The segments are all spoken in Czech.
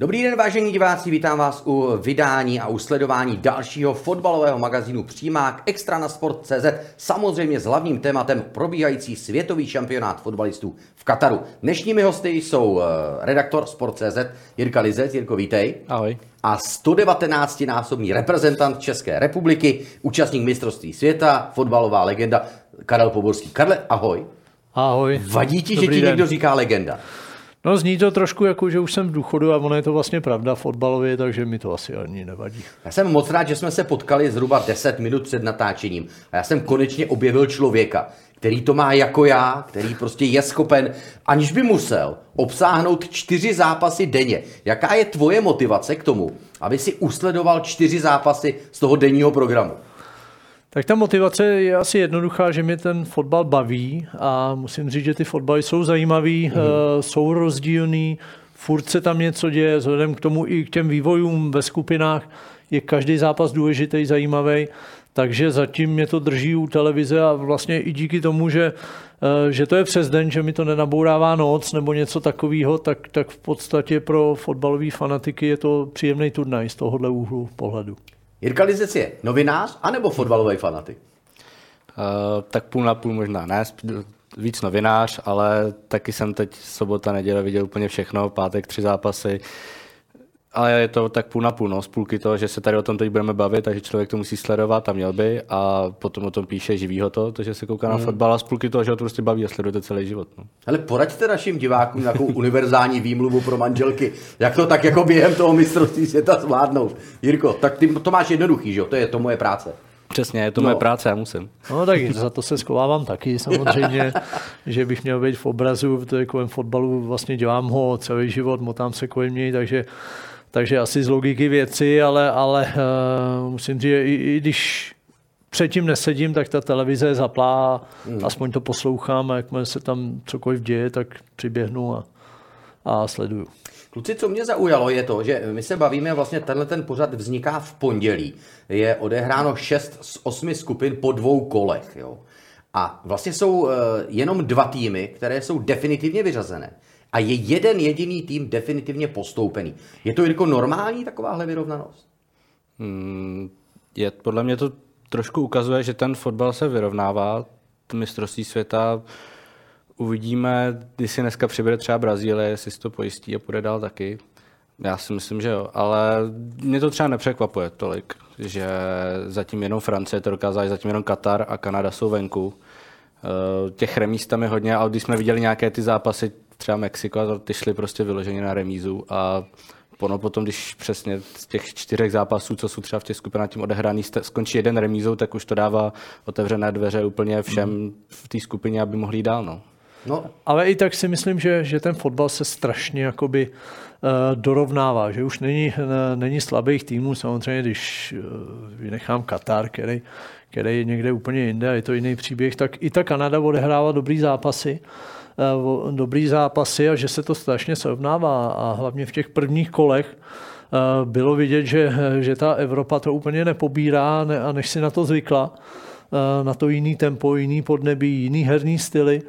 Dobrý den, vážení diváci, vítám vás u vydání a u sledování dalšího fotbalového magazínu Přímák Extra na Sport.cz, samozřejmě s hlavním tématem probíhající světový šampionát fotbalistů v Kataru. Dnešními hosty jsou eh, redaktor Sport.cz Jirka Lizec. Jirko, vítej. Ahoj. A 119-násobný reprezentant České republiky, účastník mistrovství světa, fotbalová legenda Karel Poborský. Karle, ahoj. Ahoj. Vadí ti, Dobrý že ti den. někdo říká legenda? No zní to trošku jako, že už jsem v důchodu a ono je to vlastně pravda fotbalově, takže mi to asi ani nevadí. Já jsem moc rád, že jsme se potkali zhruba 10 minut před natáčením a já jsem konečně objevil člověka, který to má jako já, který prostě je schopen, aniž by musel, obsáhnout čtyři zápasy denně. Jaká je tvoje motivace k tomu, aby si usledoval čtyři zápasy z toho denního programu? Tak ta motivace je asi jednoduchá, že mě ten fotbal baví a musím říct, že ty fotbaly jsou zajímavý, mm-hmm. jsou rozdílný, furt se tam něco děje, vzhledem k tomu i k těm vývojům ve skupinách je každý zápas důležitý, zajímavý, takže zatím mě to drží u televize a vlastně i díky tomu, že, eh, že to je přes den, že mi to nenabourává noc nebo něco takového, tak, tak v podstatě pro fotbalové fanatiky je to příjemný turnaj z tohohle úhlu pohledu. Jirka Lizec je novinář anebo fotbalový fanatik? Uh, tak půl na půl možná ne, víc novinář, ale taky jsem teď sobota, neděle viděl úplně všechno, pátek tři zápasy, ale je to tak půl na půl, no, z půlky toho, že se tady o tom teď budeme bavit, takže člověk to musí sledovat a měl by a potom o tom píše živýho to, takže se kouká hmm. na fotbal a z půlky toho, že ho to prostě baví a sleduje celý život. No. Ale poraďte našim divákům nějakou univerzální výmluvu pro manželky, jak to tak jako během toho mistrovství světa zvládnout. Jirko, tak ty to máš jednoduchý, že jo? To je to moje práce. Přesně, je to no. moje práce, já musím. No tak za to se schovávám taky samozřejmě, že bych měl být v obrazu, to je kolem fotbalu, vlastně dělám ho celý život, motám se kolem něj, takže takže asi z logiky věci, ale, ale uh, musím říct, že i, i když předtím nesedím, tak ta televize je zaplá, mm. aspoň to poslouchám a jakmile se tam cokoliv děje, tak přiběhnu a, a sleduju. Kluci, co mě zaujalo, je to, že my se bavíme, vlastně tenhle ten pořad vzniká v pondělí. Je odehráno 6 z 8 skupin po dvou kolech. Jo? A vlastně jsou uh, jenom dva týmy, které jsou definitivně vyřazené a je jeden jediný tým definitivně postoupený. Je to jako normální takováhle vyrovnanost? Hmm, je, podle mě to trošku ukazuje, že ten fotbal se vyrovnává. Mistrovství světa uvidíme, když si dneska přibere třeba Brazílie, jestli si to pojistí a půjde dál taky. Já si myslím, že jo, ale mě to třeba nepřekvapuje tolik, že zatím jenom Francie to dokázala, zatím jenom Katar a Kanada jsou venku. Eh, těch remíst tam je hodně, ale když jsme viděli nějaké ty zápasy třeba Mexiko a ty šly prostě vyloženě na remízu a ono potom, když přesně z těch čtyřech zápasů, co jsou třeba v těch skupinách tím odehraný, skončí jeden remízou, tak už to dává otevřené dveře úplně všem v té skupině, aby mohli jít dál. No. No. Ale i tak si myslím, že, že ten fotbal se strašně jakoby uh, dorovnává, že už není, uh, není slabých týmů, samozřejmě, když uh, vynechám Katar, který, který je někde úplně jinde a je to jiný příběh, tak i ta Kanada odehrává dobrý zápasy. Uh, Eh, dobrý zápasy a že se to strašně srovnává. A hlavně v těch prvních kolech eh, bylo vidět, že, že ta Evropa to úplně nepobírá a než si na to zvykla, eh, na to jiný tempo, jiný podnebí, jiný herní styly,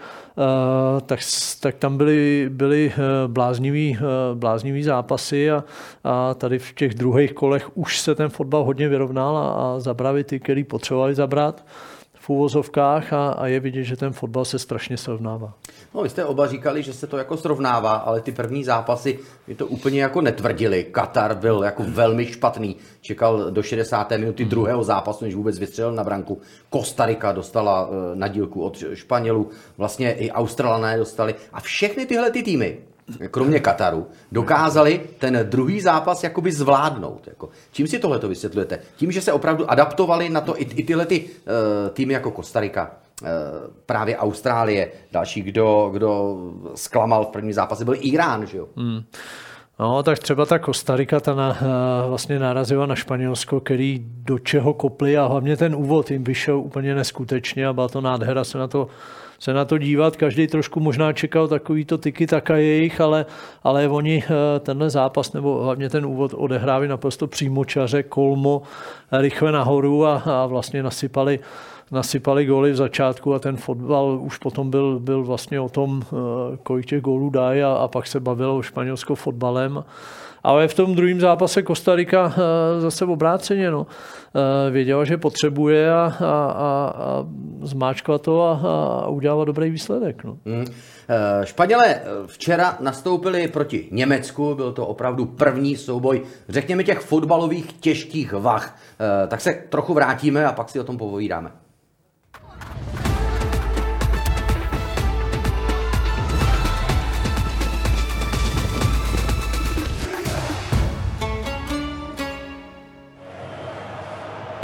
tak, tak tam byly, byly bláznivý, bláznivý zápasy a, a tady v těch druhých kolech už se ten fotbal hodně vyrovnal a, a zabrali ty, který potřebovali zabrat v úvozovkách a, a je vidět, že ten fotbal se strašně srovnává. No, vy jste oba říkali, že se to jako srovnává, ale ty první zápasy mi to úplně jako netvrdili. Katar byl jako velmi špatný. Čekal do 60. minuty druhého zápasu, než vůbec vystřelil na branku. Kostarika dostala eh, na dílku od Španělů, vlastně i Australané dostali. A všechny tyhle ty týmy kromě Kataru, dokázali ten druhý zápas jakoby zvládnout. Jako. Čím si tohle to vysvětlujete? Tím, že se opravdu adaptovali na to i, i tyhle ty, uh, týmy jako Kostarika, právě Austrálie. Další, kdo, kdo zklamal v prvním zápase, byl Irán, že jo? Hmm. No, tak třeba ta Kostarika ta na, vlastně narazila na Španělsko, který do čeho kopli a hlavně ten úvod jim vyšel úplně neskutečně a byla to nádhera se na to se na to dívat. Každý trošku možná čekal takový to tyky taka jejich, ale, ale oni eh, tenhle zápas nebo hlavně ten úvod odehrávali naprosto přímočaře, kolmo, rychle nahoru a, a vlastně nasypali nasypali góly v začátku a ten fotbal už potom byl, byl vlastně o tom, eh, kolik těch gólů dají a, a pak se bavilo o španělskou fotbalem. Ale v tom druhém zápase Kostarika eh, zase obráceně. No. Eh, věděla, že potřebuje a, a, a, a zmáčkla to a, a udělala dobrý výsledek. No. Hmm. Španělé včera nastoupili proti Německu, byl to opravdu první souboj, řekněme těch fotbalových těžkých vah. Tak se trochu vrátíme a pak si o tom povídáme.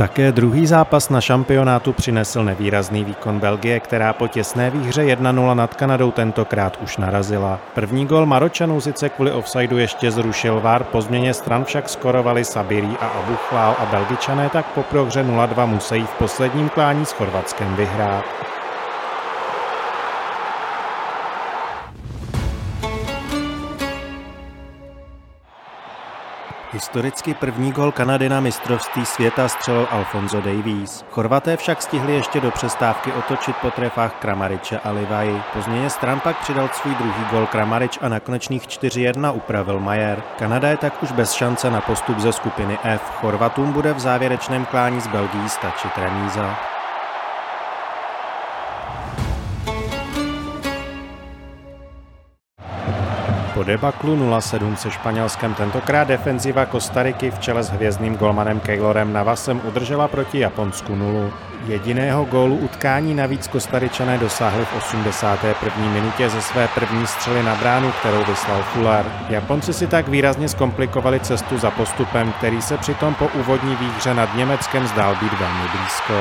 Také druhý zápas na šampionátu přinesl nevýrazný výkon Belgie, která po těsné výhře 1-0 nad Kanadou tentokrát už narazila. První gol Maročanů sice kvůli offsideu ještě zrušil VAR, po změně stran však skorovali Sabiri a Abuchlál a Belgičané tak po prohře 0-2 musí v posledním klání s Chorvatskem vyhrát. Historicky první gol Kanady na mistrovství světa střelil Alfonso Davies. Chorvaté však stihli ještě do přestávky otočit po trefách Kramariče a Livaji. Po změně stran pak přidal svůj druhý gol Kramarič a na konečných 4-1 upravil Majer. Kanada je tak už bez šance na postup ze skupiny F. Chorvatům bude v závěrečném klání s Belgií stačit remíza. Po debaklu 0-7 se Španělskem tentokrát defenziva Kostariky v čele s hvězdným golmanem Keylorem Navasem udržela proti Japonsku nulu. Jediného gólu utkání navíc Kostaričané dosáhli v 81. minutě ze své první střely na bránu, kterou vyslal Fuller. Japonci si tak výrazně zkomplikovali cestu za postupem, který se přitom po úvodní výhře nad Německem zdál být velmi blízko.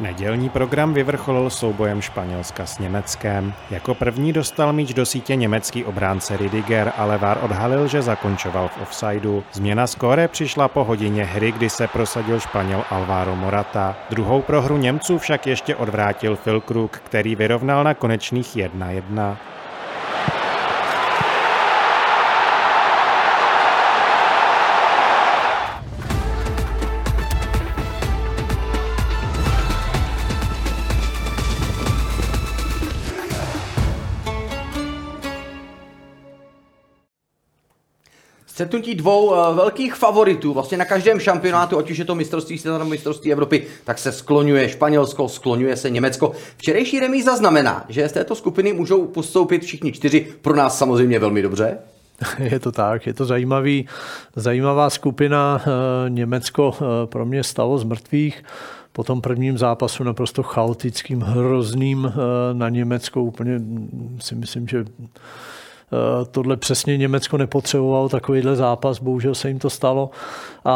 Nedělní program vyvrcholil soubojem Španělska s Německem. Jako první dostal míč do sítě německý obránce Ridiger, ale VAR odhalil, že zakončoval v offsideu. Změna skóre přišla po hodině hry, kdy se prosadil Španěl Alvaro Morata. Druhou prohru Němců však ještě odvrátil Phil Krug, který vyrovnal na konečných 1-1. Střetnutí dvou uh, velkých favoritů, vlastně na každém šampionátu, ať už je to mistrovství světa nebo mistrovství Evropy, tak se skloňuje Španělsko, skloňuje se Německo. Včerejší remíza znamená, že z této skupiny můžou postoupit všichni čtyři, pro nás samozřejmě velmi dobře. Je to tak, je to zajímavý, zajímavá skupina. Eh, Německo eh, pro mě stalo z mrtvých po tom prvním zápasu naprosto chaotickým, hrozným na Německo. Úplně mm, si myslím, že Eh, tohle přesně Německo nepotřebovalo, takovýhle zápas, bohužel se jim to stalo. A,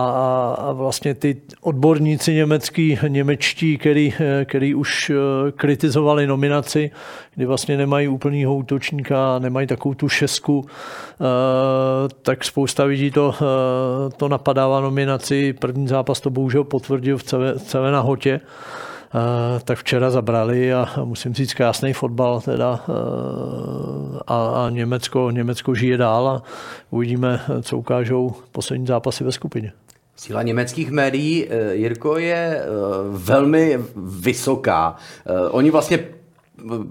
a vlastně ty odborníci německý, němečtí, který, eh, který už eh, kritizovali nominaci, kdy vlastně nemají úplnýho útočníka, nemají takovou tu šesku, tak spousta lidí to, to napadává nominaci. První zápas to bohužel potvrdil v celé, celé nahotě tak včera zabrali a musím říct krásný fotbal teda a, a Německo, Německo žije dál a uvidíme, co ukážou poslední zápasy ve skupině. Síla německých médií, eh, Jirko, je eh, velmi vysoká. Eh, oni vlastně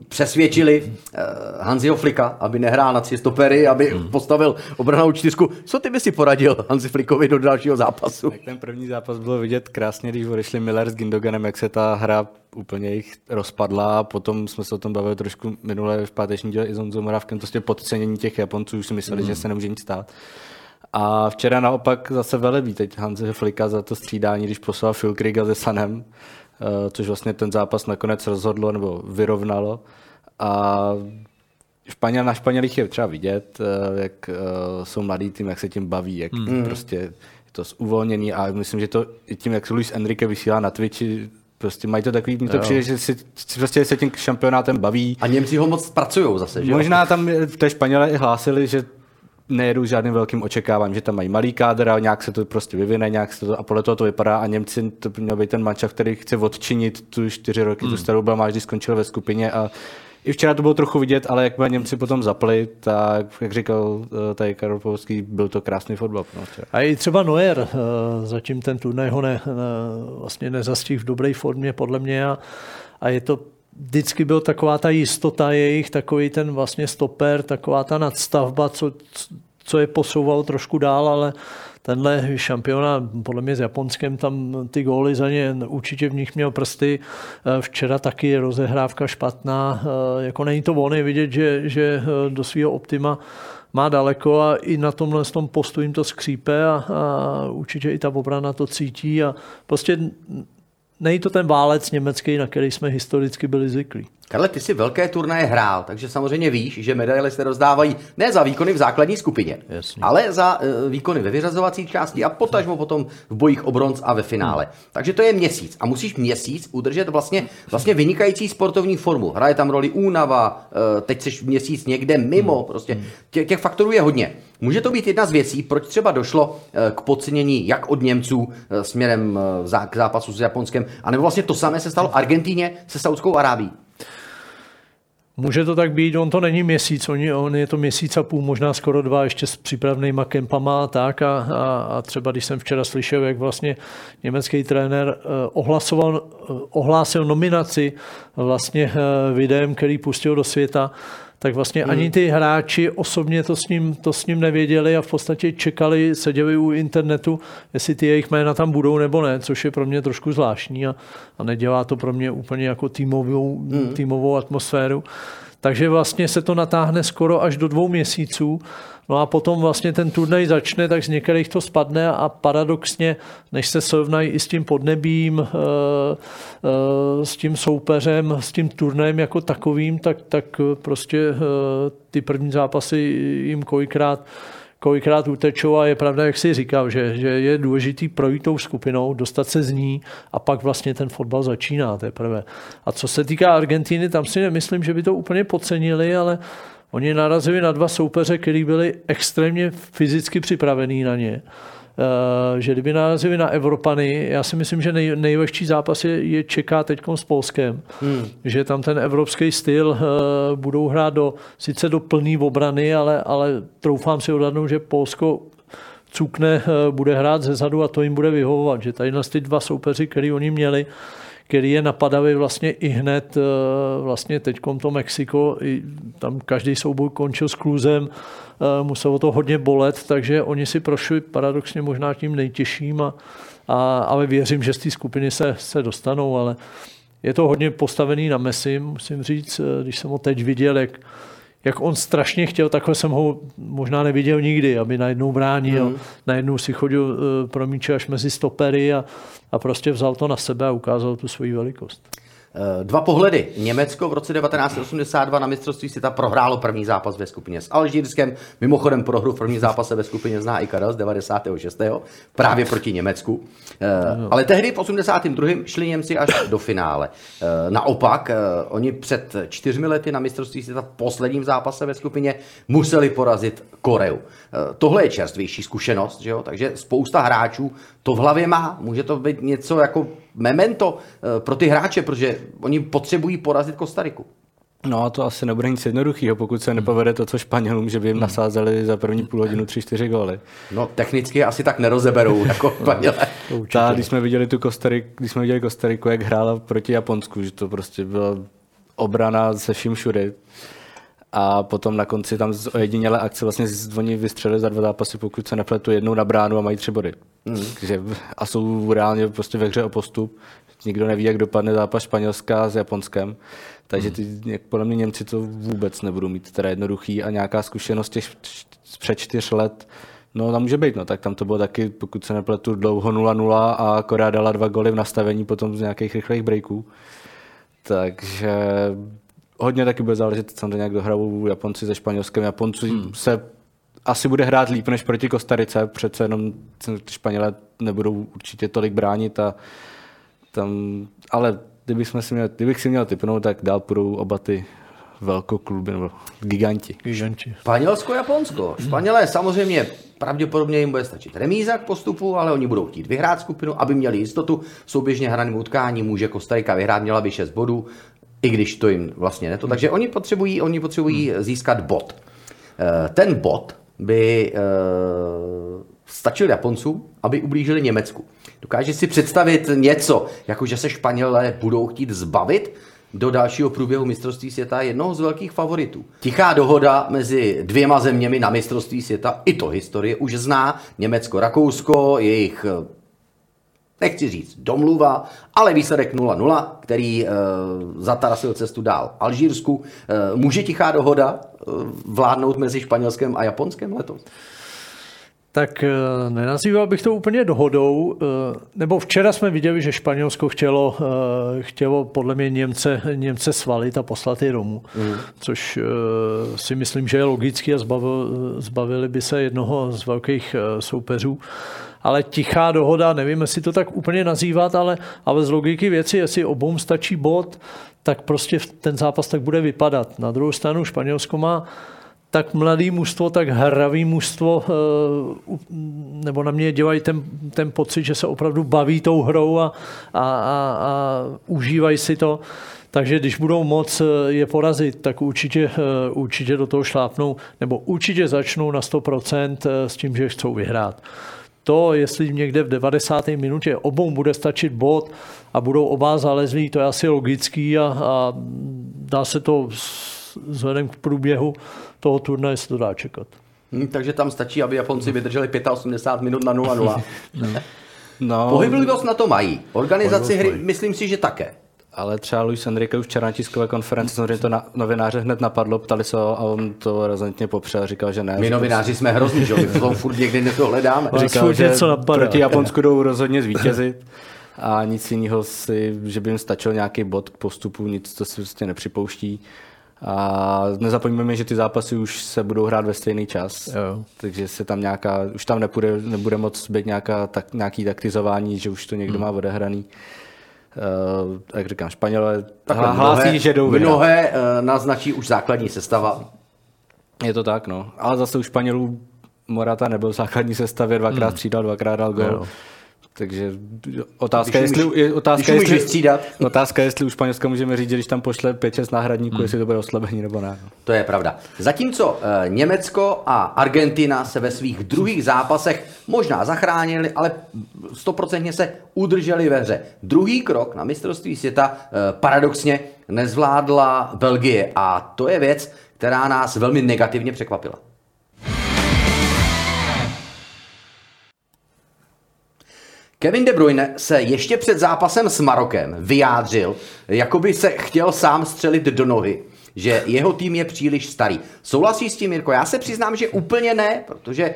přesvědčili uh, Hanziho Flika, aby nehrál na tři stopery, aby hmm. postavil obranou čtyřku. Co ty by si poradil Hanzi Flikovi do dalšího zápasu? Tak ten první zápas bylo vidět krásně, když odešli Miller s Gindoganem, jak se ta hra úplně jich rozpadla. Potom jsme se o tom bavili trošku minule v páteční díle i s Honzou Moravkem, prostě podcenění těch Japonců, už si mysleli, hmm. že se nemůže nic stát. A včera naopak zase velebí teď Hanzi Flika za to střídání, když poslal Phil Krieger se Sanem, Eh, což vlastně ten zápas nakonec rozhodlo nebo vyrovnalo. A Španěl, na Španělích je třeba vidět, eh, jak uh, jsou mladý tým, jak se tím baví, jak mm. prostě je to uvolněný a myslím, že to i tím, jak se Luis Enrique vysílá na Twitchi, prostě mají to takový, mi to přijde, že si, si prostě se tím šampionátem baví. A Němci ho moc pracují zase, že Možná tam v té Španěle i hlásili, že nejedu s žádným velkým očekáváním, že tam mají malý kádr a nějak se to prostě vyvine, nějak se to, a podle toho to vypadá a Němci to by měl být ten mančav, který chce odčinit tu čtyři roky, hmm. tu starou blamáž, když skončil ve skupině a i včera to bylo trochu vidět, ale jak Němci potom zapli, tak, jak říkal eh, tady Karol Povský, byl to krásný fotbal. No, a i třeba Neuer, eh, zatím ten turnaj ho ne, vlastně nezastihl v dobré formě, podle mě, a, a je to vždycky byl taková ta jistota jejich, takový ten vlastně stoper, taková ta nadstavba, co, co je posouvalo trošku dál, ale tenhle šampiona, podle mě s Japonskem, tam ty góly za ně určitě v nich měl prsty. Eh, včera taky rozehrávka špatná. Eh, jako není to je vidět, že, že eh, do svého optima má daleko a i na tomhle tom postu jim to skřípe a, a určitě i ta obrana to cítí a prostě není to ten válec německý, na který jsme historicky byli zvyklí. Karle, ty si velké turnaje hrál, takže samozřejmě víš, že medaile se rozdávají ne za výkony v základní skupině, Jasně. ale za uh, výkony ve vyřazovací části a potažmo potom v bojích o bronz a ve finále. Hmm. Takže to je měsíc a musíš měsíc udržet vlastně, vlastně vynikající sportovní formu. Hraje tam roli únava, uh, teď jsi měsíc někde mimo, hmm. prostě hmm. tě, těch faktorů je hodně. Může to být jedna z věcí, proč třeba došlo uh, k podcenění jak od Němců směrem k zápasu s Japonskem, anebo vlastně to samé se stalo Argentíně se Saudskou Arábí. Může to tak být, on to není měsíc, on je, on je to měsíc a půl, možná skoro dva, ještě s přípravnýma kempama a tak. A, a, a třeba když jsem včera slyšel, jak vlastně německý trenér eh, ohlasoval, eh, ohlásil nominaci vlastně eh, videem, který pustil do světa, tak vlastně hmm. ani ty hráči osobně to s, ním, to s ním nevěděli a v podstatě čekali, seděli u internetu, jestli ty jejich jména tam budou nebo ne, což je pro mě trošku zvláštní a, a nedělá to pro mě úplně jako týmovou, hmm. týmovou atmosféru. Takže vlastně se to natáhne skoro až do dvou měsíců. No a potom vlastně ten turnaj začne, tak z některých to spadne a paradoxně, než se srovnají i s tím podnebím, eh, eh, s tím soupeřem, s tím turnajem jako takovým, tak, tak prostě eh, ty první zápasy jim kolikrát kolikrát utečou a je pravda, jak si říkal, že, že je důležitý projít tou skupinou, dostat se z ní a pak vlastně ten fotbal začíná teprve. A co se týká Argentiny, tam si nemyslím, že by to úplně podcenili, ale oni narazili na dva soupeře, kteří byli extrémně fyzicky připravení na ně. Eh, že kdyby narazili na Evropany, já si myslím, že nej, nejlepší zápas je, je čeká teď s Polskem. Hmm. Že tam ten evropský styl uh, budou hrát do, sice do plný obrany, ale, ale troufám si odhadnout, že Polsko cukne, uh, bude hrát ze zadu a to jim bude vyhovovat. Že tady ty dva soupeři, který oni měli, který je napadavý vlastně i hned vlastně teď to Mexiko, i tam každý souboj končil s kluzem, muselo to hodně bolet, takže oni si prošli paradoxně možná tím nejtěžším, a, a, ale věřím, že z té skupiny se, se dostanou, ale je to hodně postavený na Messi, musím říct, eh, když jsem ho teď viděl, jak, jak on strašně chtěl, takhle jsem ho možná neviděl nikdy, aby najednou bránil, mm. najednou si chodil uh, pro míče až mezi stopery a, a prostě vzal to na sebe a ukázal tu svoji velikost. Eh, dva pohledy. Německo v roce 1982 na mistrovství světa prohrálo první zápas ve skupině s Alžírskem. Mimochodem prohru v první zápase ve skupině zná i Karel z 96. právě proti Německu. Eh, ale tehdy v 82. šli Němci až do finále. Eh, naopak, oni před čtyřmi lety na mistrovství světa v posledním zápase ve skupině museli porazit Koreu. Tohle je čerstvější zkušenost, že jo? takže spousta hráčů to v hlavě má. Může to být něco jako memento eh, pro ty hráče, protože oni potřebují porazit Kostariku. No a to asi nebude nic jednoduchého, pokud se nepovede to, co Španělům, že by jim hmm. nasázeli za první půl hodinu tři, čtyři góly. No technicky asi tak nerozeberou jako Španělé. Ta, když jsme viděli tu Kostariku, když jsme viděli Kostariku, jak hrála proti Japonsku, že to prostě byla obrana se vším všude. A potom na konci tam z ojedinělé akce vlastně oni vystřelili za dva zápasy, pokud se nepletu jednou na bránu a mají tři body. Mm. Takže, a jsou reálně prostě ve hře o postup. Nikdo neví, jak dopadne zápas Španělska s Japonskem. Takže ty, jak podle mě Němci to vůbec nebudou mít teda jednoduchý a nějaká zkušenost těch před čtyř let No tam může být, no, tak tam to bylo taky, pokud se nepletu, dlouho 0-0 a Korea dala dva goly v nastavení potom z nějakých rychlých breaků. Takže hodně taky bude záležet samozřejmě, jak dohrajou Japonci se Španělskem. Japonci hmm. se asi bude hrát líp než proti Kostarice, přece jenom Španělé nebudou určitě tolik bránit a tam, ale kdybych, si měl, kdybych si měl typnout, tak dál půjdou oba ty velkokluby nebo giganti. Giganti. Španělsko, Japonsko. Španělé samozřejmě pravděpodobně jim bude stačit remíza k postupu, ale oni budou chtít vyhrát skupinu, aby měli jistotu. Souběžně hraným utkání může Kostarika vyhrát, měla by 6 bodů, i když to jim vlastně neto. Takže oni potřebují, oni potřebují získat bod. Eh, ten bod by eh, stačil Japoncům, aby ublížili Německu. Dokáže si představit něco, jako že se Španělé budou chtít zbavit do dalšího průběhu mistrovství světa jednoho z velkých favoritů. Tichá dohoda mezi dvěma zeměmi na mistrovství světa, i to historie už zná, Německo-Rakousko, jejich nechci říct domluva, ale výsledek 0-0, který e, zatarasil cestu dál Alžírsku. E, může tichá dohoda e, vládnout mezi Španělskem a Japonskem letos? Tak nenazýval bych to úplně dohodou, nebo včera jsme viděli, že Španělsko chtělo, chtělo podle mě Němce, Němce svalit a poslat je domů, mm. což si myslím, že je logický a zbavil, zbavili by se jednoho z velkých soupeřů ale tichá dohoda, nevím, jestli to tak úplně nazývat, ale, ale z logiky věci, jestli obou stačí bod, tak prostě ten zápas tak bude vypadat. Na druhou stranu Španělsko má tak mladý mužstvo, tak hravý mužstvo, eh, nebo na mě dělají ten, ten pocit, že se opravdu baví tou hrou a, a, a, a užívají si to. Takže když budou moc eh, je porazit, tak určitě, eh, určitě do toho šlápnou, nebo určitě začnou na 100% s tím, že chcou vyhrát. To, jestli někde v 90. minutě obou bude stačit bod a budou oba zalezlí, to je asi logický a, a dá se to vzhledem k průběhu toho turnaje se to dá čekat. Hmm, takže tam stačí, aby Japonci vydrželi 85 minut na 0-0. no. no. Pohyblivost na to mají. Organizaci hry, myslím si, že také. Ale třeba Luis Enrique už včera na tiskové konferenci, samozřejmě to na, novináře hned napadlo, ptali se ho a on to razantně popřel, říkal, že ne. My novináři jsme hrozní, že my to furt někdy něco hledáme. Říkal, že proti Japonsku jdou rozhodně zvítězit a nic jiného si, že by jim stačil nějaký bod k postupu, nic to si prostě nepřipouští. A nezapomeňme, že ty zápasy už se budou hrát ve stejný čas, jo. takže se tam nějaká, už tam nebude, nebude moc být nějaká, tak, nějaký taktizování, že už to někdo hmm. má odehraný. Uh, jak říkám, Španělé hlásí, že jdou vyhrát. Mnohé uh, naznačí už základní sestava. Je to tak, no. Ale zase u Španělů Morata nebyl v základní sestavě, dvakrát hmm. střídal, dvakrát dal gol. Takže otázka, když jestli, je, otázka, když jestli, střídat. otázka, jestli u Španělska můžeme říct, že když tam pošle 5-6 náhradníků, hmm. jestli to bude oslabení nebo ne. To je pravda. Zatímco e, Německo a Argentina se ve svých druhých zápasech možná zachránili, ale stoprocentně se udrželi ve hře. Druhý krok na mistrovství světa e, paradoxně nezvládla Belgie a to je věc, která nás velmi negativně překvapila. Kevin De Bruyne se ještě před zápasem s Marokem vyjádřil, jako by se chtěl sám střelit do nohy, že jeho tým je příliš starý. Souhlasí s tím, Mirko? Já se přiznám, že úplně ne, protože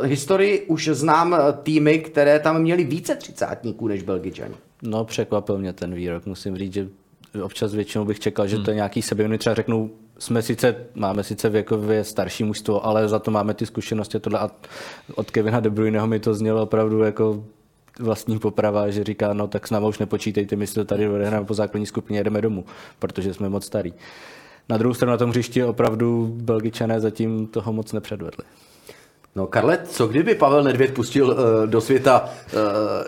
uh, historii už znám eh, týmy, které tam měly více třicátníků než Belgičani. No, překvapil mě ten výrok. Musím říct, že občas většinou bych čekal, že to je hmm. nějaký sebevědomí. Třeba řeknou, jsme sice, máme sice věkově starší mužstvo, ale za to máme ty zkušenosti tohle a od Kevina De Bruyneho mi to znělo opravdu jako vlastní poprava, že říká, no tak s námi už nepočítejte, my si to tady odehráme po základní skupině, jedeme domů, protože jsme moc starí. Na druhou stranu na tom hřišti opravdu Belgičané zatím toho moc nepředvedli. No Karle, co kdyby Pavel Nedvěd pustil uh, do světa uh,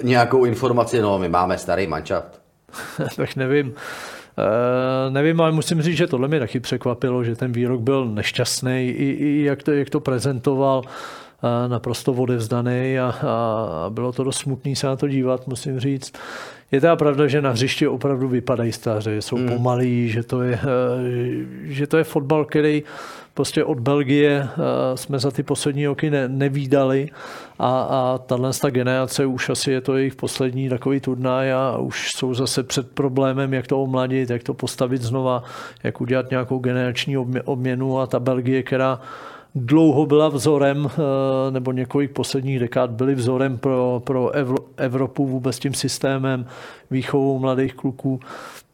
nějakou informaci, no my máme starý mančat. tak nevím. Uh, nevím, ale musím říct, že tohle mě taky překvapilo, že ten výrok byl nešťastný, i, i jak, to, jak to prezentoval naprosto odevzdaný a, a bylo to dost smutný se na to dívat, musím říct. Je teda pravda, že na hřišti opravdu vypadají staře, jsou hmm. pomalí, že to, je, že to je fotbal, který prostě od Belgie jsme za ty poslední roky ne, nevídali a, a tahle ta generace už asi je to jejich poslední takový turnaj a už jsou zase před problémem, jak to omladit, jak to postavit znova, jak udělat nějakou generační obměnu a ta Belgie, která dlouho byla vzorem, eh, nebo několik posledních dekád byly vzorem pro, pro Evropu vůbec tím systémem výchovou mladých kluků,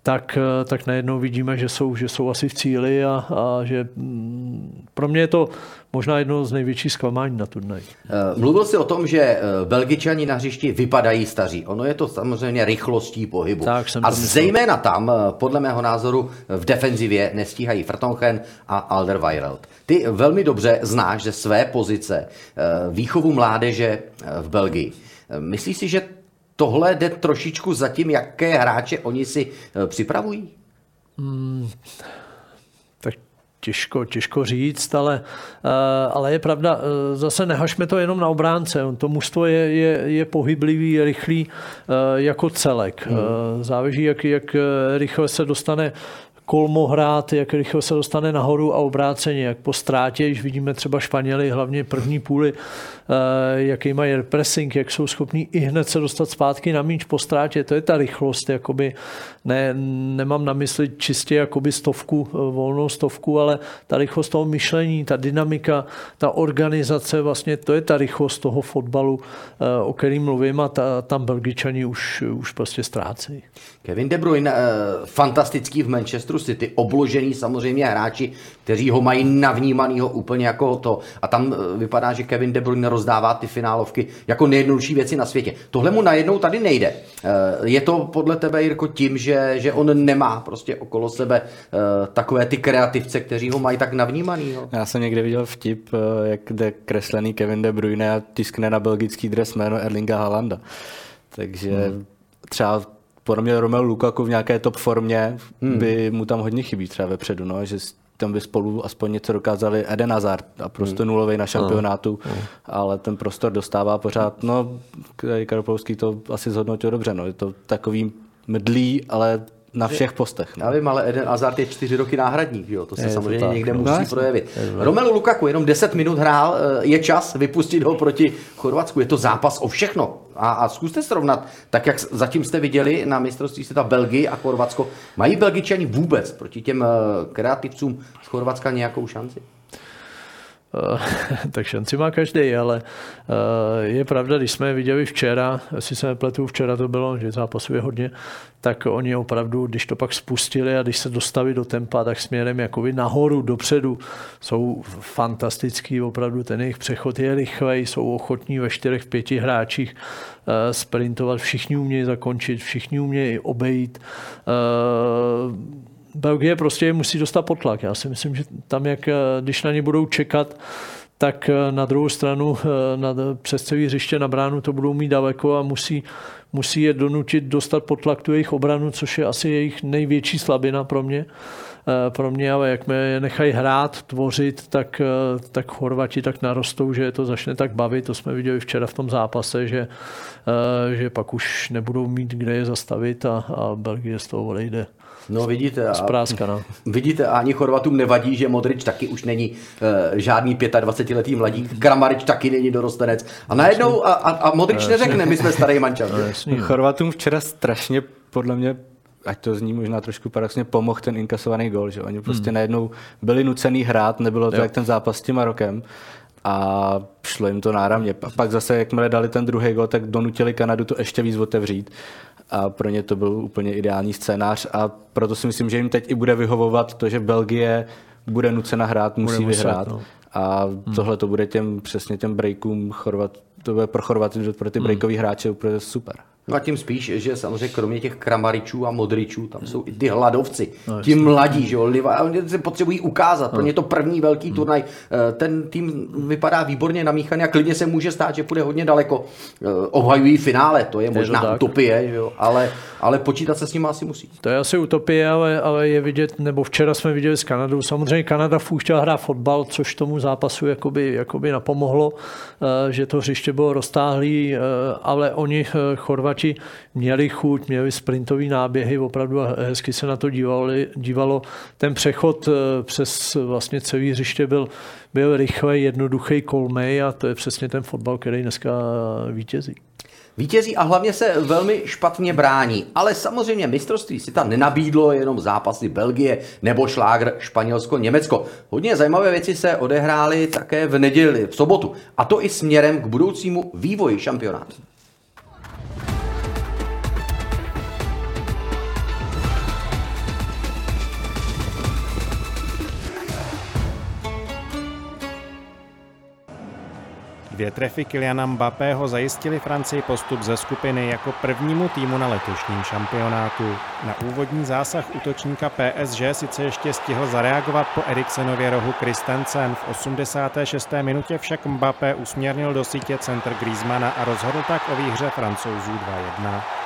tak, tak najednou vidíme, že jsou, že jsou asi v cíli a, a že mm, pro mě je to možná jedno z největších zklamání na turnaj. Eh, mluvil jsi o tom, že eh, Belgičani na hřišti vypadají staří. Ono je to samozřejmě rychlostí pohybu. Tak jsem a zejména tam, eh, podle mého názoru, v defenzivě nestíhají Vertonghen a Alderweireld. Ty velmi dobře znáš ze své pozice výchovu mládeže v Belgii. Myslíš si, že tohle jde trošičku za tím, jaké hráče oni si připravují? Hmm, tak těžko, těžko říct, ale, eh, ale je pravda, eh, zase nehašme to jenom na obránce. To mužstvo je, je, je pohyblivý, je rychlý eh, jako celek. Hmm. Záleží, jak, jak rychle se dostane kolmo hrát, jak rychle se dostane nahoru a obráceně, jak po ztrátě, když vidíme třeba Španěli, hlavně první půly, eh, jaký mají pressing, jak jsou schopní i hned se dostat zpátky na míč po ztrátě. To je ta rychlost, jakoby ne, nemám na mysli čistě jakoby stovku, eh, volnou stovku, ale ta rychlost toho myšlení, ta dynamika, ta organizace, vlastně to je ta rychlost toho fotbalu, eh, o kterým mluvím a ta, tam Belgičani už, už prostě ztrácejí. Kevin De Bruyne, fantastický v Manchesteru City, obložený samozřejmě hráči, kteří ho mají navnímanýho úplně jako to. A tam vypadá, že Kevin De Bruyne rozdává ty finálovky jako nejjednodušší věci na světě. Tohle mu najednou tady nejde. Je to podle tebe, Jirko, tím, že že, on nemá prostě okolo sebe uh, takové ty kreativce, kteří ho mají tak navnímaný. Jo. Já jsem někde viděl vtip, jak jde kreslený Kevin De Bruyne a tiskne na belgický dres jméno Erlinga Halanda. Takže hmm. třeba podle mě Romelu Lukaku v nějaké top formě hmm. by mu tam hodně chybí třeba vepředu, no, že tam by spolu aspoň něco dokázali Eden Hazard a prostě hmm. nulový na šampionátu, hmm. ale ten prostor dostává pořád, no Karopolský to asi zhodnotil dobře, no, je to takový mdlý, ale na všech postech. No. Já vím, ale Eden Hazard je čtyři roky náhradník, jo? to se je samozřejmě to někde musí no, projevit. Romelu Lukaku jenom 10 minut hrál, eh, je čas vypustit ho proti Chorvatsku, je to zápas o všechno. A, a zkuste srovnat, tak jak zatím jste viděli na mistrovství světa Belgii a Chorvatsko, mají Belgičani vůbec proti těm eh, kreativcům z Chorvatska nějakou šanci? Eh, tak šanci má každý, ale eh, je pravda, když jsme je viděli včera, jestli se nepletu, včera to bylo, že zápasuje hodně, tak oni opravdu, když to pak spustili a když se dostaví do tempa, tak směrem jakoby nahoru, dopředu, jsou fantastický, opravdu ten jejich přechod je rychlej, jsou ochotní ve čtyřech, pěti hráčích eh, sprintovat, všichni umějí zakončit, všichni umějí obejít Belgie prostě musí dostat potlak. Já si myslím, že tam, jak, eh, když na ně budou čekat, tak eh, na druhou stranu eh, na, přes celý hřiště na bránu to budou mít daleko a musí, musí je donutit dostat potlak tu jejich obranu, což je asi jejich největší slabina pro mě. Pro mě, ale jak je nechají hrát, tvořit, tak, tak Chorvati tak narostou, že je to začne tak bavit. To jsme viděli včera v tom zápase, že, že pak už nebudou mít kde je zastavit a, a Belgie z toho odejde. No vidíte. A, Spráska, no. Vidíte, a ani Chorvatům nevadí, že Modrič taky už není uh, žádný 25-letý mladík, Kramarič taky není dorostenec. A najednou, a, a, a Modrič no, neřekne, my jsme starý mančan. No, Chorvatům včera strašně, podle mě, ať to zní možná trošku paradoxně, pomohl ten inkasovaný gol, že oni prostě hmm. najednou byli nucený hrát, nebylo to jo. jak ten zápas s tím Marokem a šlo jim to náramně. A pak zase, jakmile dali ten druhý gol, tak donutili Kanadu to ještě víc otevřít a pro ně to byl úplně ideální scénář a proto si myslím, že jim teď i bude vyhovovat to, že Belgie bude nucena hrát, musí bude vyhrát. no. A hmm. tohle to bude těm přesně těm breakům Chorvat, to bude pro Chorvaty, pro ty hmm. breakový hráče úplně super. No a tím spíš, že samozřejmě kromě těch kramaričů a modričů, tam jsou i ty hladovci, no, ti mladí, že jo, oni se potřebují ukázat, pro ně to první velký hmm. turnaj, eh, ten tým vypadá výborně namíchaný a klidně se může stát, že půjde hodně daleko, eh, obhajují finále, to je možná je to utopie, že jo, ale, ale počítat se s ním asi musí. To je asi utopie, ale, ale je vidět, nebo včera jsme viděli s Kanadou, samozřejmě Kanada fůj chtěla hrát fotbal, což tomu zápasu jakoby, jakoby napomohlo, eh, že to hřiště bylo roztáhlý, ale oni Chorvat hráči měli chuť, měli sprintové náběhy, opravdu hezky se na to dívali, dívalo. Ten přechod eh, přes vlastně celý hřiště byl, byl rychlej, jednoduchý, kolmej a to je přesně ten fotbal, který dneska vítězí. Vítězí a hlavně se velmi špatně brání. Ale samozřejmě mistrovství si tam nenabídlo jenom zápasy Belgie nebo šlágr Španělsko-Německo. Hodně zajímavé věci se odehrály také v neděli, v sobotu. A to i směrem k budoucímu vývoji šampionátu. Dvě trefy Kyliana Mbappého zajistili Francii postup ze skupiny jako prvnímu týmu na letošním šampionátu. Na úvodní zásah útočníka PSG sice ještě stihl zareagovat po Eriksenově rohu Kristensen. V 86. minutě však Mbappé usměrnil do sítě centr Griezmana a rozhodl tak o výhře francouzů 2-1.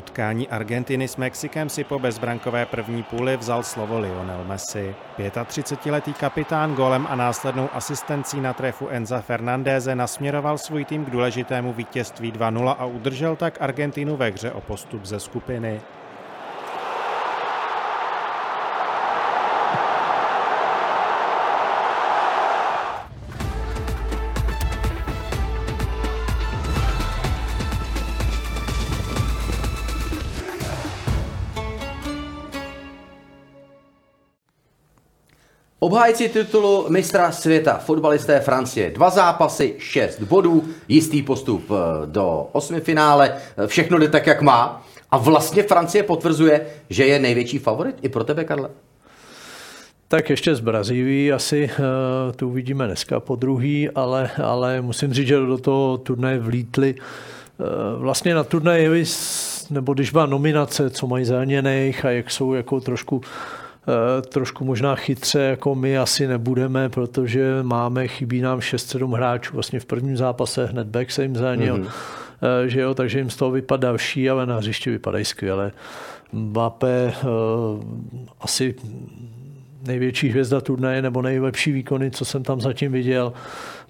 Utkání Argentiny s Mexikem si po bezbrankové první půli vzal slovo Lionel Messi. 35-letý kapitán golem a následnou asistencí na trefu Enza Fernandéze nasměroval svůj tým k důležitému vítězství 2-0 a udržel tak Argentinu ve hře o postup ze skupiny. Obhájci titulu mistra světa, fotbalisté Francie. Dva zápasy, šest bodů, jistý postup eh, do osmi finále, eh, všechno jde tak, jak má. A vlastně Francie potvrzuje, že je největší favorit i pro tebe, Karle. Tak ještě z Brazílií asi uh, tu uvidíme dneska po druhý, ale, ale musím říct, že do toho turnaje vlítli vlastně na turnaji, nebo když byla nominace, co mají zraněných a jak jsou jako trošku Eh, trošku možná chytře, jako my asi nebudeme, protože máme, chybí nám 6-7 hráčů. Vlastně v prvním zápase hned back se jim zranil, mm-hmm. že jo, takže jim z toho vypadá další, ale na hřišti vypadají skvěle. Mbappé uh, asi největší hvězda turnaje nebo nejlepší výkony, co jsem tam zatím viděl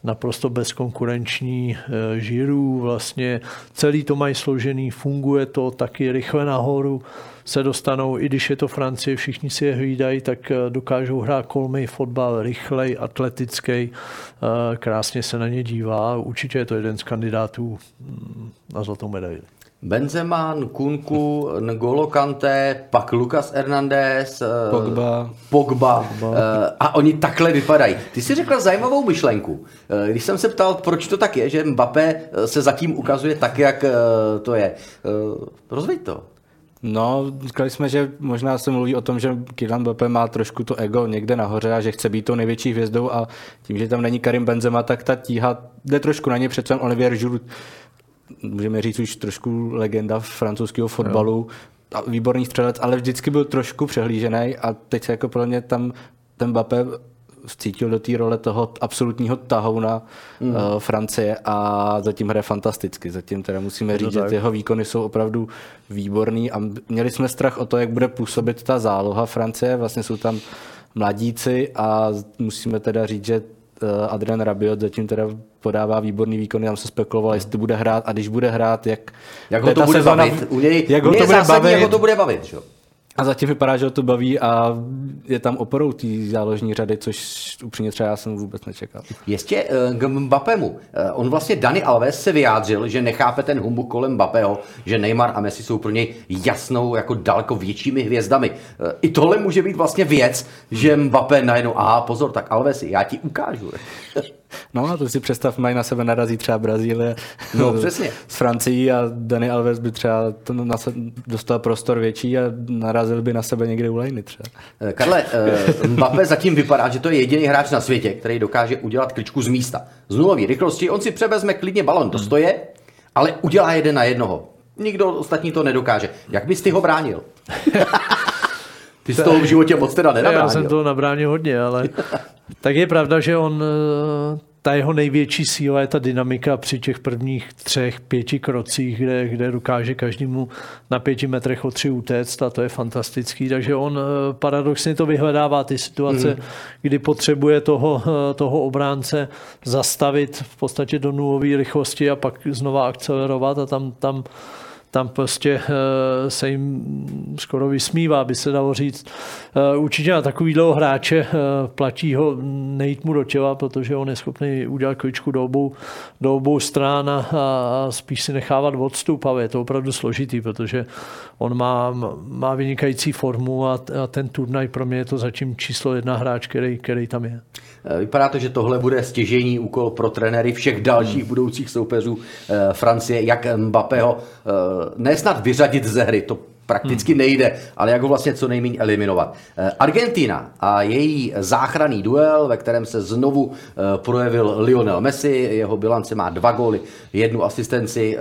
naprosto bezkonkurenční žirů, vlastně celý to mají složený, funguje to taky rychle nahoru, se dostanou, i když je to Francie, všichni si je hlídají, tak eh, dokážou hrát kolmej fotbal, rychlej, atletický, eh, krásně se na ně dívá. Určitě je to jeden z kandidátů mm, na zlatou medaili. Benzema, Kunku, N'Golo Kante, pak Lucas Hernandez, eh, Pogba. Pogba, Pogba. a oni takhle vypadají. Ty jsi řekl zajímavou myšlenku. Když jsem se ptal, proč to tak je, že Mbappé se zatím ukazuje tak, jak to je. Rozveď to. No, říkali jsme, že možná se mluví o tom, že Kylian Mbappé má trošku to ego někde nahoře a že chce být tou největší hvězdou a tím, že tam není Karim Benzema, tak ta tíha jde trošku na ně, přece Olivier Giroud, můžeme říct už trošku legenda francouzského fotbalu, a výborný střelec, ale vždycky byl trošku přehlížený a teď se jako pro mě tam ten Mbappé vcítil do té role toho absolutního tahouna mm. uh, Francie a zatím hraje fantasticky. Zatím teda musíme říct, že jeho výkony jsou opravdu výborný a měli jsme strach o to, jak bude působit ta záloha Francie. Vlastně jsou tam mladíci a musíme teda říct, že eh, Adrian Rabiot zatím teda podává výborný výkon, tam se spekuloval, jestli bude hrát a když bude hrát, jak... Jak ho to bude sezona, bavit. U něj, jak ho to bude bavit. Jak ho to bude bavit, že? A zatím vypadá, že ho to baví a je tam oporou té záložní řady, což upřímně třeba já jsem vůbec nečekal. Ještě uh, k Mbappému. Uh, on vlastně, Dani Alves se vyjádřil, že nechápe ten humbuk kolem Mbappého, že Neymar a Messi jsou pro něj jasnou, jako daleko většími hvězdami. Uh, I tohle může být vlastně věc, že Mbappé najednou, aha, pozor, tak Alves, já ti ukážu. No a to si představ, mají na sebe narazí třeba Brazílie no, přesně. s Francií a Dani Alves by třeba to na se dostal prostor větší a narazil by na sebe někde u lejny třeba. Eh, Karle, uh, Mbappé zatím vypadá, že to je jediný hráč na světě, který dokáže udělat kličku z místa. Z nulový rychlosti, on si převezme klidně balon do hmm. stoje, ale udělá jeden na jednoho. Nikdo ostatní to nedokáže. Jak bys ty ho bránil? Ty jsi toho v životě moc teda nenabránil. Já jsem toho nabránil hodně, ale tak je pravda, že on, eh, ta jeho největší síla je ta dynamika při těch prvních třech, pěti krocích, kde, kde dokáže každému na pěti metrech o tři utéct a to je fantastický. Takže on eh, paradoxně to vyhledává ty situace, mm. kdy potřebuje toho, eh, toho obránce zastavit v podstatě do nulové rychlosti a pak znova akcelerovat a tam, tam tam prostě eh, se jim skoro vysmívá, by se dalo říct. Eh, určitě na takovýhle hráče eh, platí ho nejít mu do těla, protože on je schopný udělat kličku do obou, do obou strán a, a spíš si nechávat odstup, ale je to opravdu složitý, protože on má, má vynikající formu a, a ten turnaj pro mě je to zatím číslo jedna hráč, který, který tam je. Vypadá to, že tohle bude stěžení úkol pro trenéry všech dalších budoucích soupeřů Francie, jak Mbappého ne snad vyřadit ze hry, to prakticky nejde, ale jak ho vlastně co nejméně eliminovat. Eh, Argentina a její záchranný duel, ve kterém se znovu eh, projevil Lionel Messi, jeho bilance má dva góly, jednu asistenci. Eh,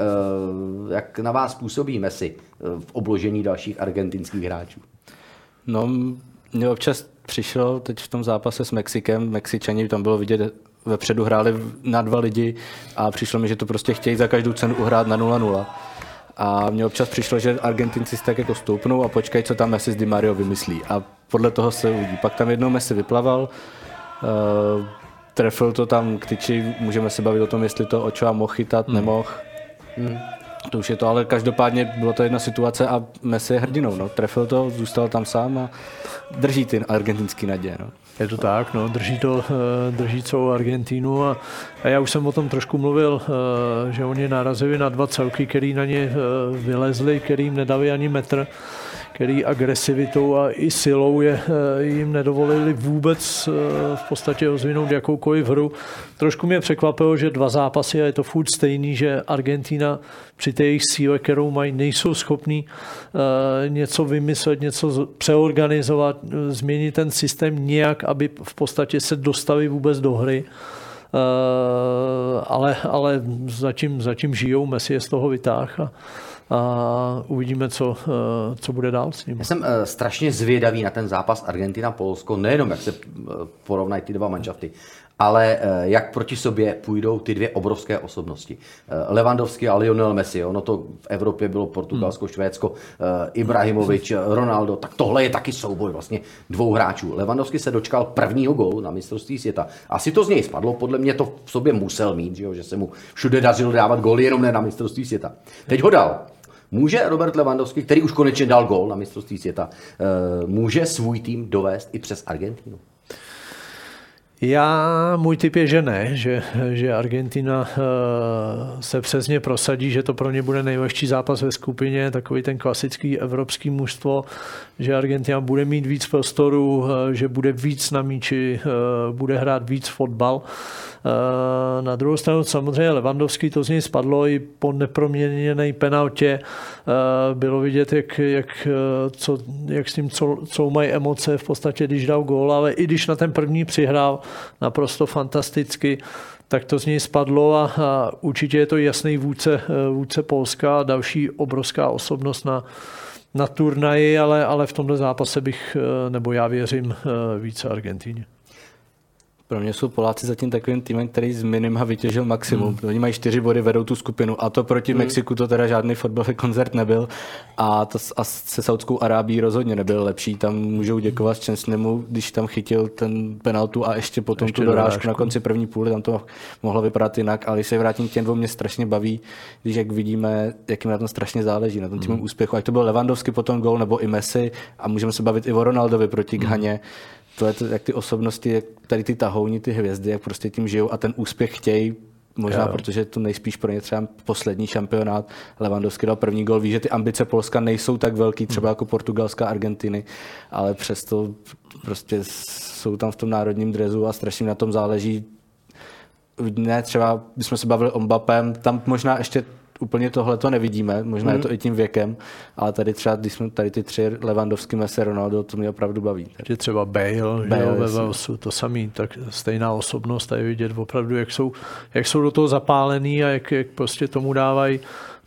jak na vás působí Messi v obložení dalších argentinských hráčů? No, mě občas přišel teď v tom zápase s Mexikem, Mexičani, tam bylo vidět, vepředu hráli na dva lidi a přišlo mi, že to prostě chtějí za každou cenu uhrát na 0-0. A mně občas přišlo, že Argentinci si tak jako stoupnou a počkají, co tam Messi s Di Mario vymyslí. A podle toho se uvidí. Pak tam jednou Messi vyplaval, uh, trefil to tam k tyči, můžeme se bavit o tom, jestli to Ochoa mohl chytat, hmm. nemohl. Hmm. To už je to, ale každopádně bylo to jedna situace a Messi je hrdinou. No. Trefil to, zůstal tam sám a drží ty argentinský naděje. No. Je to tak, no, drží to, eh, drží celou Argentínu a, a já už jsem o tom trošku mluvil, eh, že oni narazili na dva celky, který na ně eh, vylezli, který jim nedali ani metr který agresivitou a i silou je, eh, jim nedovolili vůbec eh, v podstatě rozvinout jakoukoliv hru. Trošku mě překvapilo, že dva zápasy a je to furt stejný, že Argentina při té jejich síle, kterou mají, nejsou schopní eh, něco vymyslet, něco přeorganizovat, změnit ten systém nějak, aby v podstatě se dostali vůbec do hry. ale, ale zatím, zatím žijou, Messi je z toho vytáh a, uvidíme, co, eh, co bude dál s ním. Já jsem eh, strašně zvědavý na ten zápas Argentina-Polsko, nejenom jak se eh, porovnají ty dva manšafty, ale jak proti sobě půjdou ty dvě obrovské osobnosti. Levandovský a Lionel Messi, ono to v Evropě bylo Portugalsko, hmm. Švédsko, Ibrahimovič, Ronaldo, tak tohle je taky souboj vlastně dvou hráčů. Levandovský se dočkal prvního gólu na mistrovství světa. Asi to z něj spadlo, podle mě to v sobě musel mít, že, jo, že se mu všude dařilo dávat góly, jenom ne na mistrovství světa. Teď ho dal. Může Robert Lewandowski, který už konečně dal gol na mistrovství světa, eh, může svůj tým dovést i přes Argentinu? Já, můj typ je, že ne, že, že Argentina uh, se přesně prosadí, že to pro ně bude nejlehčí zápas ve skupině, takový ten klasický evropský mužstvo, že Argentina bude mít víc prostoru, uh, že bude víc na míči, bude hrát víc fotbal. Eh, na druhou stranu samozřejmě Levandovský to z něj spadlo i po neproměněné penaltě. Eh, bylo vidět, jak, jak, eh, co, jak s tím co, co mají emoce v podstatě, když dal gól, ale i když na ten první přihrál naprosto fantasticky, tak to z něj spadlo a, a určitě je to jasný vůdce, vůdce Polska a další obrovská osobnost na, na turnaji, ale, ale v tomto zápase bych, nebo já věřím, více Argentíně. Pro mě jsou Poláci zatím takovým týmem, který z minima vytěžil maximum. Hmm. Oni mají čtyři body, vedou tu skupinu a to proti hmm. Mexiku to teda žádný fotbalový koncert nebyl a, to, a se Saudskou Arábí rozhodně nebyl lepší. Tam můžou děkovat Šťastnému, když tam chytil ten penaltu a ještě potom ještě tu dorážku na konci první půly, tam to mohlo vypadat jinak, ale když se vrátím k těm dvou, mě strašně baví, když jak vidíme, jakým na tom strašně záleží, na tom týmu hmm. úspěchu. Ať to byl Levandovský potom gol nebo i Messi a můžeme se bavit i o Ronaldovi proti hmm. To je to, jak ty osobnosti, jak tady ty tahouni, ty hvězdy, jak prostě tím žijou a ten úspěch chtějí, možná jo. protože to nejspíš pro ně třeba poslední šampionát. Lewandowski dal první gol. Ví, že ty ambice Polska nejsou tak velký, třeba hmm. jako Portugalská, Argentiny, ale přesto prostě jsou tam v tom národním drezu a strašně na tom záleží. Ne, třeba, když jsme se bavili o Mbappem, tam možná ještě úplně tohle to nevidíme, možná mm. je to hmm. i tím věkem, ale tady třeba, když jsme tady ty tři Levandovský, Messi, Ronaldo, to mě opravdu baví. Je třeba Bale, Bale jo, ve Velsu, to samý, tak stejná osobnost je vidět opravdu, jak jsou, jak jsou do toho zapálený a jak, jak prostě tomu dávají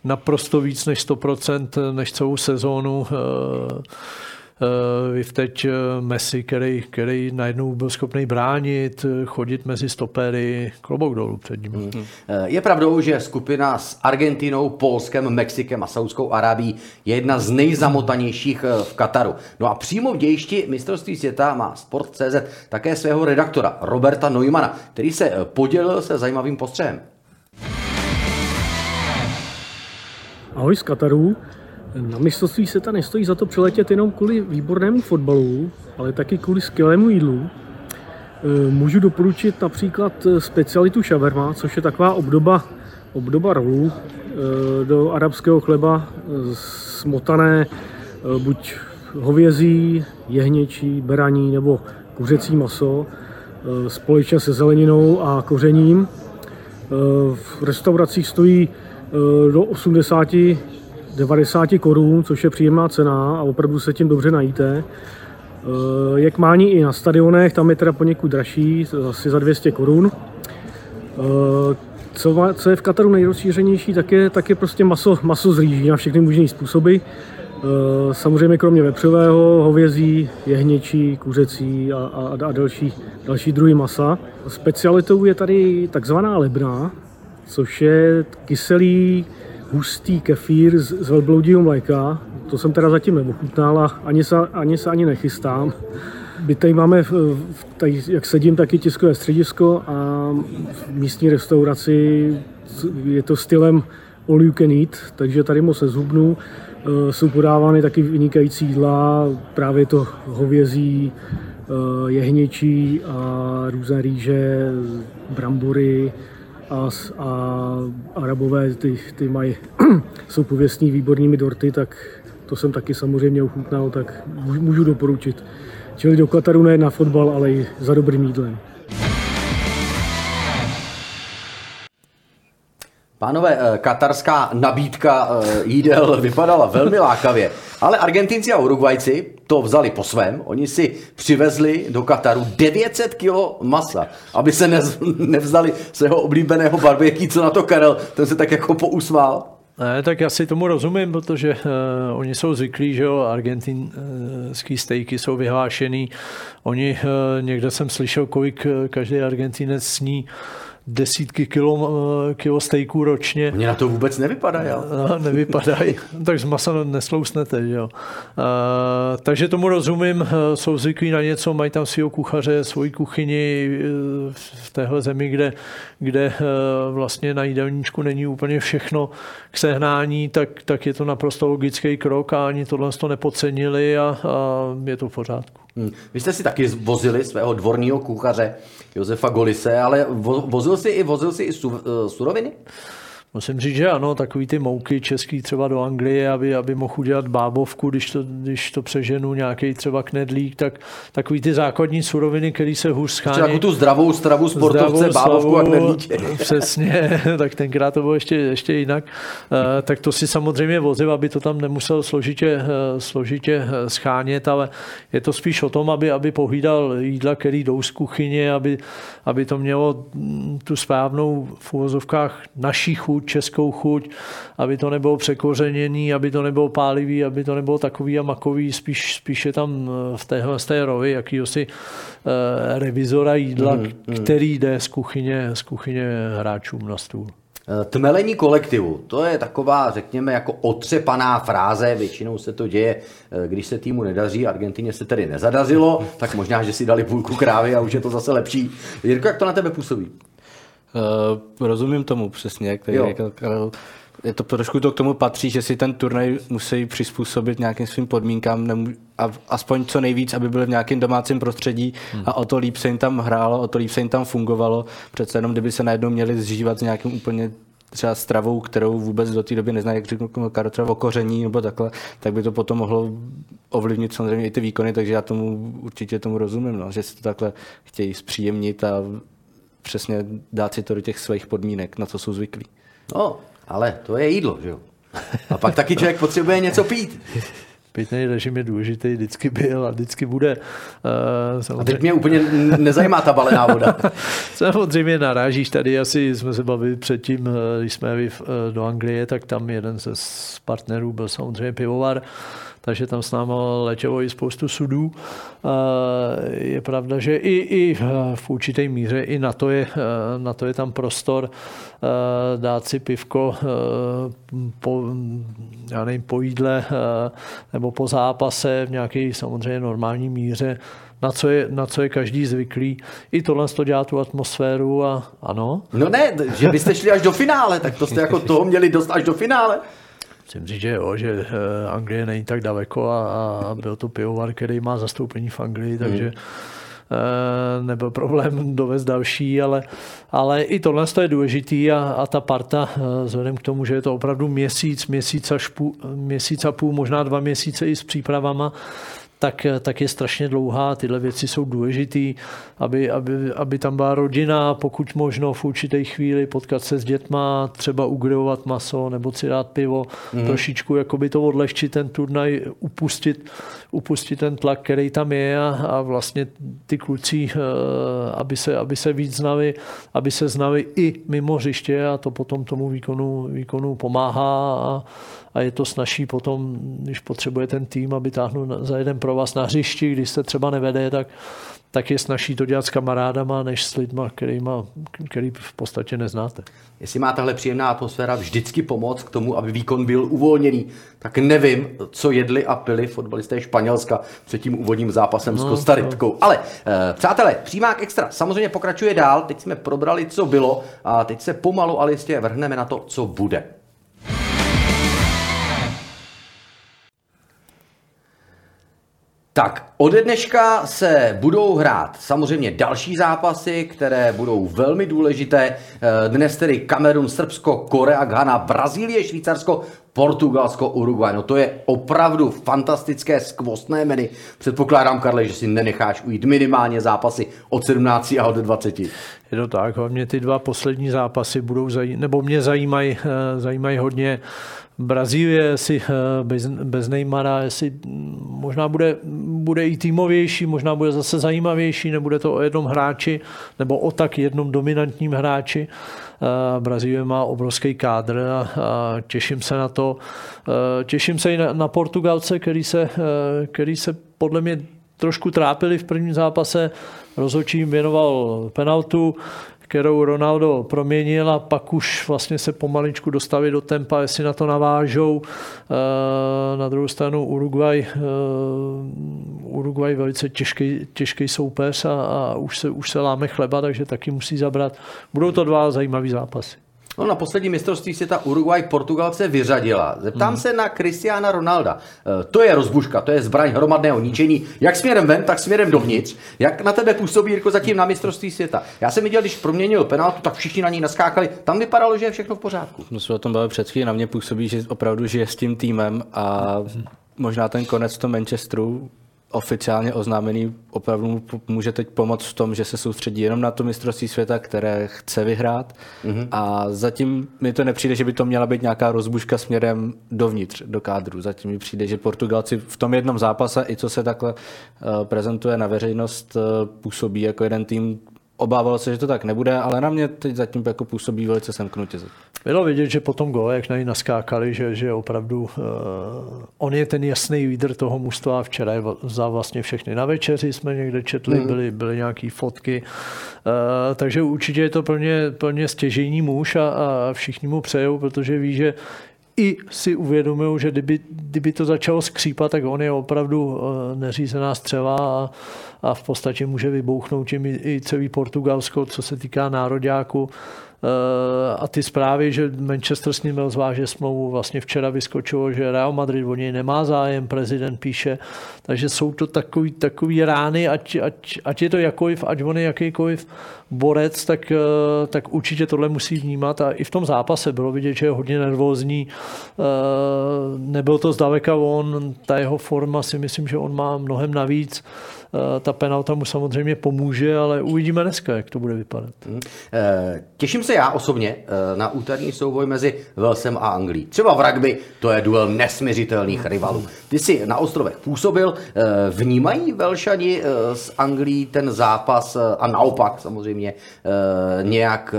naprosto víc než 100%, než celou sezónu. Uh, Uh, teď eh, Messi, který, který najednou byl schopný bránit, chodit mezi stopery, klobouk dolů před ním. Hmm. Je pravdou, že skupina s Argentinou, Polskem, Mexikem a Saudskou Arábí je jedna z nejzamotanějších v Kataru. No a přímo v dějišti mistrovství světa má Sport.cz také svého redaktora Roberta Neumana, který se podělil se zajímavým postřehem. Ahoj z Kataru. Na mistrovství ta nestojí za to přiletět jenom kvůli výbornému fotbalu, ale taky kvůli skvělému jídlu. E, můžu doporučit například specialitu šaverma, což je taková obdoba, obdoba rolů e, do arabského chleba smotané e, buď hovězí, jehněčí, beraní nebo kuřecí maso společně se zeleninou a kořením. V restauracích stojí do 80 90 korun, což je příjemná cena a opravdu se tím dobře najíte. Eh, Jak mání i na stadionech, tam je teda poněkud dražší, asi za 200 korun. Eh, Co, co je v Kataru nejrozšířenější, tak je, tak je prostě maso, maso z rýží na všechny možné způsoby. Eh, Samozřejmě kromě vepřového, hovězí, jehněčí, kuřecí a, a, a další, další druhy masa. Specialitou je tady takzvaná lebna, což je kyselý, hustý kefír z, z velbloudího mléka. To jsem teda zatím neochutnal a ani se, ani se ani nechystám. My tady máme, tady, jak sedím, taky tiskové středisko a v místní restauraci je to stylem all you can eat, takže tady moc nezhubnu. Eh, Jsou podávány taky vynikající jídla, právě to hovězí, eh, jehněčí a různé rýže, brambory a, a arabové ty, ty mají, jsou pověstní výbornými dorty, tak to jsem taky samozřejmě ochutnal, tak můžu- můžu doporučit. Čili do Kataru ne na fotbal, ale i za dobrým jídlem. Pánové, eh, katarská nabídka eh, jídel vypadala velmi lákavě, ale Argentinci a Uruguajci to vzali po svém. Oni si přivezli do Kataru 900 kg masa, aby se nevzali svého oblíbeného barbecue, co na to Karel, ten se tak jako pousmál. Ne, tak já si tomu rozumím, protože uh, oni jsou zvyklí, že jo, argentinský stejky jsou vyhlášený. Oni, uh, někde jsem slyšel, kolik každý argentinec sní desítky kilo, uh, kilo stejků ročně. Oni na to vůbec nevypadají. jo. No, nevypadají, tak z masa neslousnete, že jo. Uh, takže tomu rozumím, jsou zvyklí na něco, mají tam svého kuchaře, svoji kuchyni v téhle zemi, kde, kde vlastně na jídelníčku není úplně všechno k sehnání, tak, tak je to naprosto logický krok a ani tohle to nepodcenili a, a je to v pořádku. Hm. Vy jste si taky vozili svého dvorního kuchaře Josefa Golise, ale vo- vozil si i, vozil si i su, eh, suroviny? Musím říct, že ano, takový ty mouky český třeba do Anglie, aby, aby mohl udělat bábovku, když to, když to přeženu nějaký třeba knedlík, tak takový ty základní suroviny, které se hůř schání. Třeba jako tu zdravou stravu sportovce, bábovku a knedlíček. Přesně, tak tenkrát to bylo ještě, ještě jinak. Eh, Tak to si samozřejmě vozil, aby to tam nemusel složitě, eh, složitě eh, schánět, ale je to spíš o tom, aby, aby pohlídal jídla, který jdou z kuchyně, aby, aby to mělo mm, tu správnou v uvozovkách naší chuť, českou chuť, aby to nebylo překořeněný, aby to nebylo pálivý, aby to nebylo takový a makový, spíš, spíš je tam eh, v téhle z té rovi jakýhosi eh, revizora jídla, mm, který jde z kuchyně, z kuchyně hráčům na stůl. Eh, Tmelení kolektivu, to je taková, řekněme, jako otřepaná fráze, většinou se to děje, když se týmu nedaří, Argentině se tedy nezadařilo, tak možná, že si dali půlku krávy a už je to zase lepší. Jirko, jak to na tebe působí? Uh, rozumím tomu přesně, který Jo. řekl Karel. Je to trošku to k tomu patří, že si ten turnaj musí přizpůsobit nějakým svým podmínkám nemů- a aspoň co nejvíc, aby byl v nějakém domácím prostředí Hmm. a o to líp se jim tam hrálo, o to líp se jim tam fungovalo. Přece jenom, kdyby se najednou měli zžívat s nějakým úplně třeba stravou, kterou vůbec do té doby neznají, jak řeknu Karel, třeba o koření nebo takhle, tak by to potom mohlo ovlivnit samozřejmě i ty výkony, takže já tomu určitě tomu rozumím, no, že si to takhle chtějí zpříjemnit a přesně dát si to do těch svých podmínek, na co jsou zvyklí. No, ale to je jídlo, že jo? A pak taky člověk potřebuje něco pít. Pitný režim je důležitý, vždycky byl a vždycky bude. Eh, A teď mě úplně nezajímá ta balená voda. Samozřejmě narážíš tady, asi jsme se bavili předtím, eh, když jsme jeli v- eh, do Anglie, tak tam jeden ze z partnerů byl samozřejmě pivovar, takže tam s námi letělo i spoustu sudů. Je pravda, že i, i v určité míře i na to, je, na to je tam prostor dát si pivko po, já nevím, po jídle nebo po zápase v nějaké samozřejmě normální míře, na co, je, na co je každý zvyklý. I tohle to dělá tu atmosféru a ano, No ne, že byste šli až do finále, tak to jste jako toho měli dost až do finále. Musím říct, že jo, že eh, Anglie není tak daleko a, a byl to pivovar, který má zastoupení v Anglii, takže eh, nebyl problém dovést další, ale, ale i tohle je důležitý a, a ta parta, eh, vzhledem k tomu, že je to opravdu měsíc, měsíc, až půl, měsíc a půl, možná dva měsíce i s přípravama, tak, tak je strašně dlouhá. Tyhle věci jsou důležité, aby, aby, aby tam byla rodina, pokud možno v určité chvíli potkat se s dětma, třeba ugrilovat maso nebo si dát pivo, mm. trošičku jakoby to odlehčit ten turnaj, upustit, upustit ten tlak, který tam je a, a vlastně ty kluci, eh, aby se, aby se víc znali, aby se znali i mimo hřiště a to potom tomu výkonu, výkonu pomáhá a, a je to snažší potom, když potřebuje ten tým, aby táhnul za jeden pro vás na hřišti, když se třeba nevede, tak, tak je snažší to dělat s kamarádama, než s lidma, kterýma, který v podstatě neznáte. Jestli má tahle příjemná atmosféra vždycky pomoc k tomu, aby výkon byl uvolněný, tak nevím, co jedli a pili fotbalisté Španělska před tím úvodním zápasem no, s Kostaritkou. No. Ale eh, přátelé, přímák extra samozřejmě pokračuje dál. Teď jsme probrali, co bylo a teď se pomalu ale jistě vrhneme na to, co bude. Tak, ode dneška se budou hrát samozřejmě další zápasy, které budou velmi důležité. Eh, dnes tedy Kamerun, Srbsko, Korea, Ghana, Brazílie, Švýcarsko, Portugalsko, Uruguay. No to je opravdu fantastické skvostné meny. Předpokládám, Karle, že si nenecháš ujít minimálně zápasy od 17 a od 20. Je to tak, hlavně ty dva poslední zápasy budou zaj- nebo mě zajímají, eh, zajímají hodně Brazílie si eh, bez, bez Neymara, jestli možná bude, bude i týmovější, možná bude zase zajímavější, nebude to o jednom hráči nebo o tak jednom dominantním hráči. Eh, Brazílie má obrovský kádr a, těším se na to. Eh, těším se i na, Portugalce, který se, který se podle mě trošku trápili v prvním zápase. Rozhodčí jim věnoval penaltu kterou Ronaldo proměnil a pak už vlastně se pomaličku dostaví do tempa, jestli na to navážou. Eh, na druhou stranu Uruguay, eh, Uruguay velice těžký, těžký soupeř a, a už, se, už se láme chleba, takže taky musí zabrat. Budou to dva zajímavý zápasy. No, na poslední mistrovství světa Uruguay Portugalce vyřadila. Zeptám hmm. se na Cristiana Ronalda. E, to je rozbuška, to je zbraň hromadného ničení, jak směrem ven, tak směrem dovnitř. Jak na tebe působí Jirko zatím na mistrovství světa? Já jsem viděl, když proměnil penaltu, tak všichni na ní naskákali. Tam vypadalo, že je všechno v pořádku. No jsme o tom bavili před chvíli, na mě působí, že opravdu žije s tím týmem a možná ten konec to Manchesteru oficiálně oznámený opravdu může teď pomoct v tom, že se soustředí jenom na to mistrovství světa, které chce vyhrát mm-hmm. a zatím mi to nepřijde, že by to měla být nějaká rozbuška směrem dovnitř, do kádru. Zatím mi přijde, že Portugalci v tom jednom zápase, i co se takhle uh, prezentuje na veřejnost, uh, působí jako jeden tým obával se, že to tak nebude, ale na mě teď zatím jako působí velice semknutě. Bylo vidět, že potom go, jak na ní naskákali, že, že opravdu uh, on je ten jasný lídr toho mužstva. Včera je za vlastně všechny na večeři jsme někde četli, mm. byly, byly nějaké fotky. Uh, takže určitě je to plně, plně stěžejní muž a, a všichni mu přejou, protože ví, že i si uvědomují, že kdyby, kdyby to začalo skřípat, tak on je opravdu eh, neřízená střeva a, a v podstatě může vybouchnout tím i, i celý Portugalsko, co se týká nároďáku. Eh, a ty zprávy, že Manchester s ním byl zváže smlouvu, vlastně včera vyskočilo, že Real Madrid o něj nemá zájem, prezident píše, takže jsou to takový, takový rány, ať, ať, ať je to jakoliv, ať on je jakýkoliv borec, tak, eh, tak určitě tohle musí vnímat. A i v tom zápase bylo vidět, že je hodně nervózní, eh, nebyl to zdaleka on, ta jeho forma si myslím, že on má mnohem navíc, ta penalta mu samozřejmě pomůže, ale uvidíme dneska, jak to bude vypadat. Hmm. Těším se já osobně eh, na úterní souboj mezi Walesem a Anglií. Třeba v rugby to je duel nesměřitelných rivalů. Ty jsi na ostrovech působil, vnímají Velšani z Anglií ten zápas a naopak samozřejmě nějak,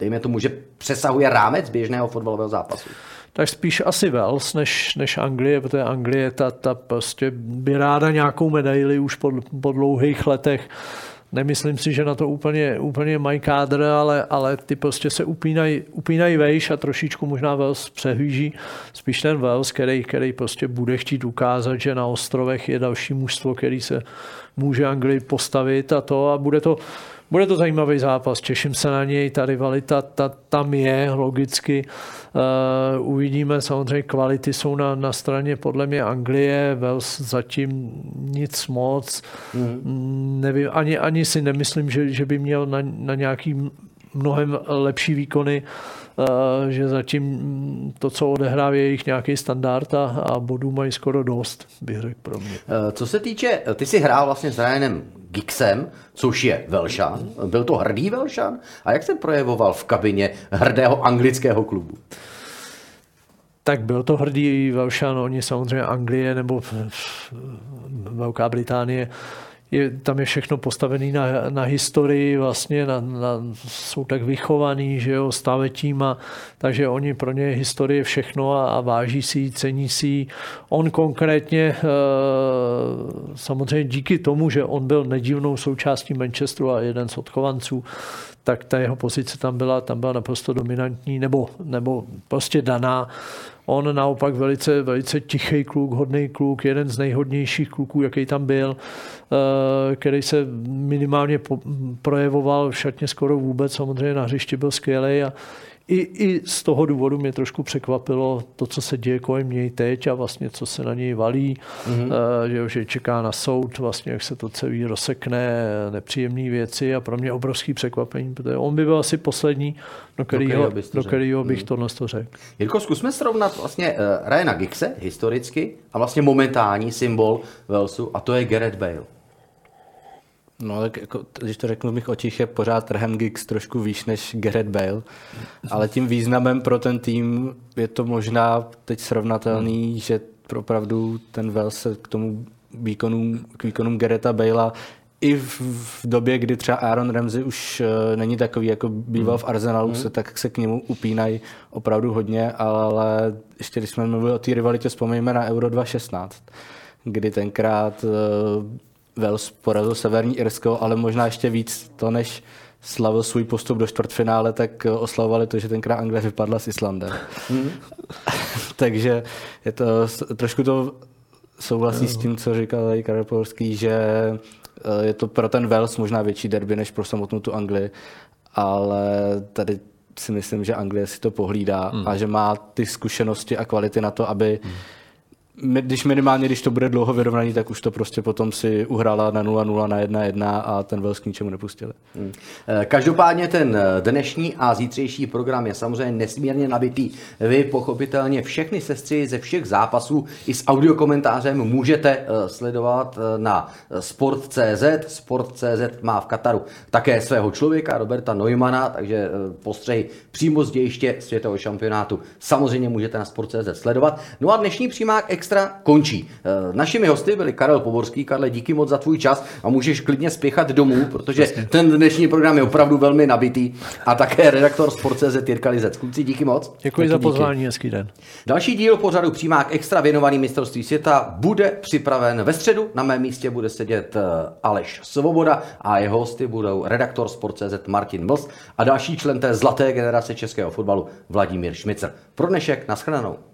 dejme tomu, že přesahuje rámec běžného fotbalového zápasu? Tak spíš asi Wales než, než Anglie, protože Anglie ta, ta prostě by ráda nějakou medaili už po, po dlouhých letech. Nemyslím si, že na to úplně, úplně mají kádr, ale, ale ty prostě se upínají, upínají vejš a trošičku možná Wales přehlíží. Spíš ten Wales, který, který prostě bude chtít ukázat, že na ostrovech je další mužstvo, který se může Anglii postavit a to a bude to, bude to zajímavý zápas, těším se na něj, ta rivalita ta, tam je logicky. Uh, uvidíme, samozřejmě kvality jsou na, na straně podle mě Anglie, Wales zatím nic moc. Mm. Nevím, ani, ani si nemyslím, že, že by měl na, na nějaký mnohem lepší výkony, eh, že zatím to, co odehrává, je jejich nějaký standard a, a bodů mají skoro dost, bych řekl pro mě. Eh, co se týče, ty jsi hrál vlastně s Ryanem Gixem, což je Velšan. Byl to hrdý Velšan? A jak se projevoval v kabině hrdého anglického klubu? Tak byl to hrdý Velšan, oni samozřejmě Anglie nebo Velká Británie je, tam je všechno postavené na, na historii, vlastně na, na, jsou tak vychovaný, že jo, stavetím a takže oni pro ně historie všechno a, a váží si cení si On konkrétně e, samozřejmě díky tomu, že on byl nedivnou součástí Manchesteru a jeden z odchovanců, tak ta jeho pozice tam byla, tam byla naprosto dominantní nebo, nebo prostě daná. On naopak velice, velice tichý kluk, hodný kluk, jeden z nejhodnějších kluků, jaký tam byl, eh, který se minimálně projevoval v šatně skoro vůbec, samozřejmě na hřišti byl skvělý a i, i z toho důvodu mě trošku překvapilo to, co se děje kolem něj teď a vlastně co se na něj valí, mm-hmm. že, že čeká na soud, vlastně jak se to celý rozsekne, nepříjemné věci a pro mě obrovský překvapení, protože on by byl asi poslední, do kterého, do kterého bych mm. to řekl. Jirko, zkusme srovnat vlastně uh, Ryana Giggse historicky a vlastně momentální symbol Walesu a to je Gareth Bale. No, tak jako, když to řeknu v mých očích, je pořád Rahem Giggs trošku výš než Gareth Bale, ale tím významem pro ten tým je to možná teď srovnatelný, hmm. že opravdu ten Wells se k tomu výkonům, k výkonům Gareta Bale'a i v, v době, kdy třeba Aaron Ramsey už uh, není takový, jako býval v Arsenalu, hmm. se, tak se k němu upínají opravdu hodně, ale ještě když jsme mluvili o té rivalitě, vzpomeňme na Euro 2016, kdy tenkrát uh, Wales porazil Severní Irsko, ale možná ještě víc to, než slavil svůj postup do čtvrtfinále, tak oslavovali to, že tenkrát Anglie vypadla s Islandem. Mm. Takže je to, trošku to souhlasí s tím, co říkal tady Karel Polský, že eh, je to pro ten Wales možná větší derby, než pro samotnou tu Anglii, ale tady si myslím, že Anglie si to pohlídá mm. a že má ty zkušenosti a kvality na to, aby mm když minimálně, když to bude dlouho vyrovnaný, tak už to prostě potom si uhrála na 0-0 na 1-1 a ten Vels k ničemu nepustili. Hmm. Eh, každopádně ten eh, dnešní a zítřejší program je samozřejmě nesmírně nabitý. Vy pochopitelně všechny sestry ze všech zápasů i s audiokomentářem můžete eh, sledovat na Sport.cz. Sport.cz má v Kataru také svého člověka, Roberta Neumana, takže postřehy přímo z dějiště světového šampionátu samozřejmě můžete na Sport.cz sledovat. No a dnešní přímák Extra končí. Eh, našimi hosty byli Karel Poborský. Karle, díky moc za tvůj čas a můžeš klidně spěchat domů, protože Jasně. ten dnešní program je opravdu velmi nabitý. A také redaktor Sport.cz Jirka Lizec. Kluci, díky moc. Děkuji za pozvání, hezký den. Další díl pořadu Přímák Extra věnovaný mistrovství světa bude připraven ve středu. Na mém místě bude sedět eh, Aleš Svoboda a jeho hosty budou redaktor Sport.cz Martin Mls a další člen té zlaté generace českého fotbalu Vladimír Šmicer. Pro dnešek, naschledanou.